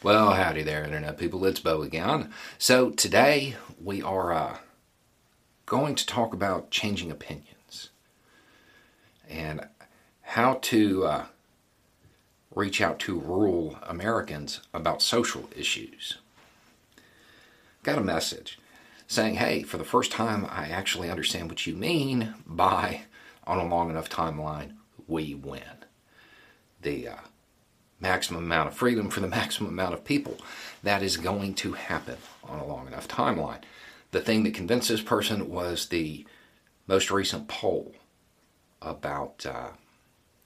Well, howdy there, Internet people. It's Beau again. So, today we are uh, going to talk about changing opinions and how to uh, reach out to rural Americans about social issues. Got a message saying, hey, for the first time, I actually understand what you mean by on a long enough timeline, we win. The uh, maximum amount of freedom for the maximum amount of people. That is going to happen on a long enough timeline. The thing that convinced this person was the most recent poll about uh,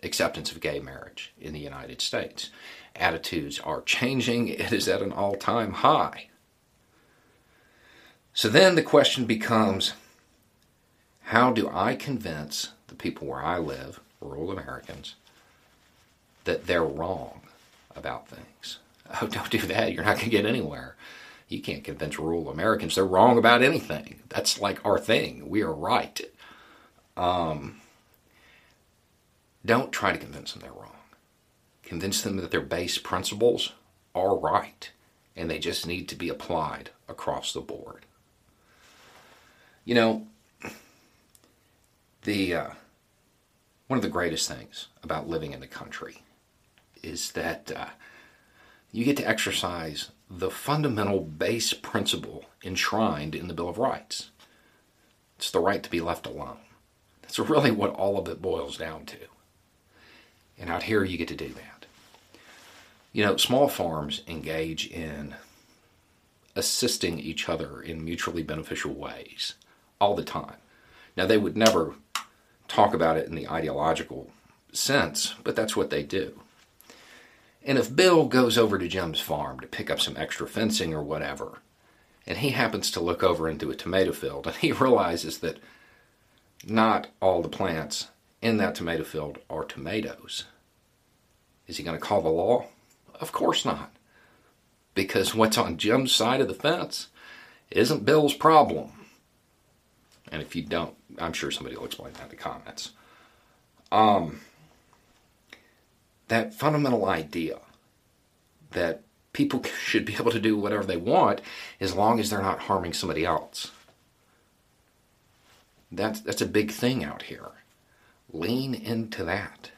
acceptance of gay marriage in the United States. Attitudes are changing, it is at an all time high. So then the question becomes how do I convince the people where I live, rural Americans, that they're wrong about things. Oh, don't do that. You're not going to get anywhere. You can't convince rural Americans they're wrong about anything. That's like our thing. We are right. Um, don't try to convince them they're wrong. Convince them that their base principles are right and they just need to be applied across the board. You know, the uh, one of the greatest things about living in the country is that uh, you get to exercise the fundamental base principle enshrined in the Bill of Rights. It's the right to be left alone. That's really what all of it boils down to. And out here, you get to do that. You know, small farms engage in assisting each other in mutually beneficial ways all the time. Now, they would never talk about it in the ideological sense, but that's what they do. And if Bill goes over to Jim's farm to pick up some extra fencing or whatever, and he happens to look over into a tomato field and he realizes that not all the plants in that tomato field are tomatoes, is he going to call the law? Of course not. Because what's on Jim's side of the fence isn't Bill's problem. And if you don't, I'm sure somebody will explain that in the comments. Um, that fundamental idea that people should be able to do whatever they want as long as they're not harming somebody else. That's, that's a big thing out here. Lean into that.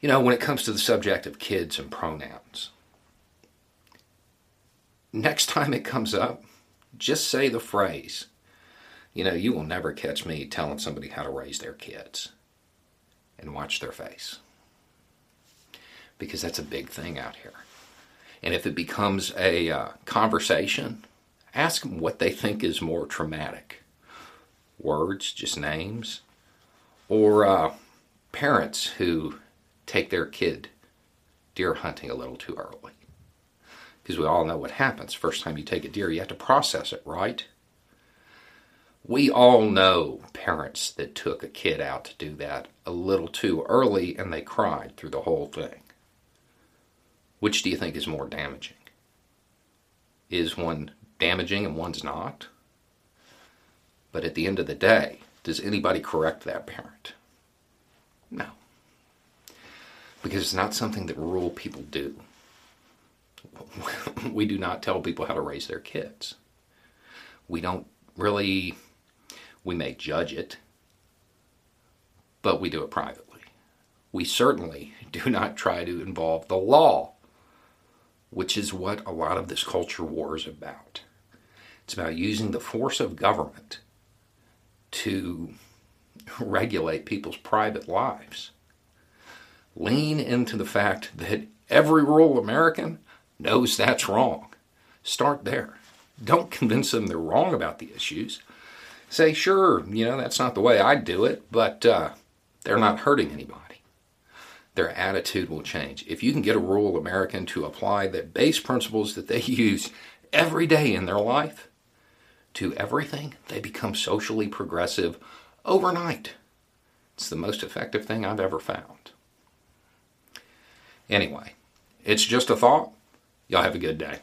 You know, when it comes to the subject of kids and pronouns, next time it comes up, just say the phrase, you know, you will never catch me telling somebody how to raise their kids and watch their face because that's a big thing out here. And if it becomes a uh, conversation, ask them what they think is more traumatic words, just names, or uh, parents who take their kid deer hunting a little too early. Because we all know what happens. First time you take a deer, you have to process it, right? We all know parents that took a kid out to do that a little too early and they cried through the whole thing. Which do you think is more damaging? Is one damaging and one's not? But at the end of the day, does anybody correct that parent? No. Because it's not something that rural people do. we do not tell people how to raise their kids. We don't really, we may judge it, but we do it privately. We certainly do not try to involve the law which is what a lot of this culture war is about. It's about using the force of government to regulate people's private lives. Lean into the fact that every rural American knows that's wrong. Start there. Don't convince them they're wrong about the issues. Say, sure, you know, that's not the way I'd do it, but uh, they're not hurting anybody their attitude will change. If you can get a rural American to apply the base principles that they use every day in their life to everything, they become socially progressive overnight. It's the most effective thing I've ever found. Anyway, it's just a thought. Y'all have a good day.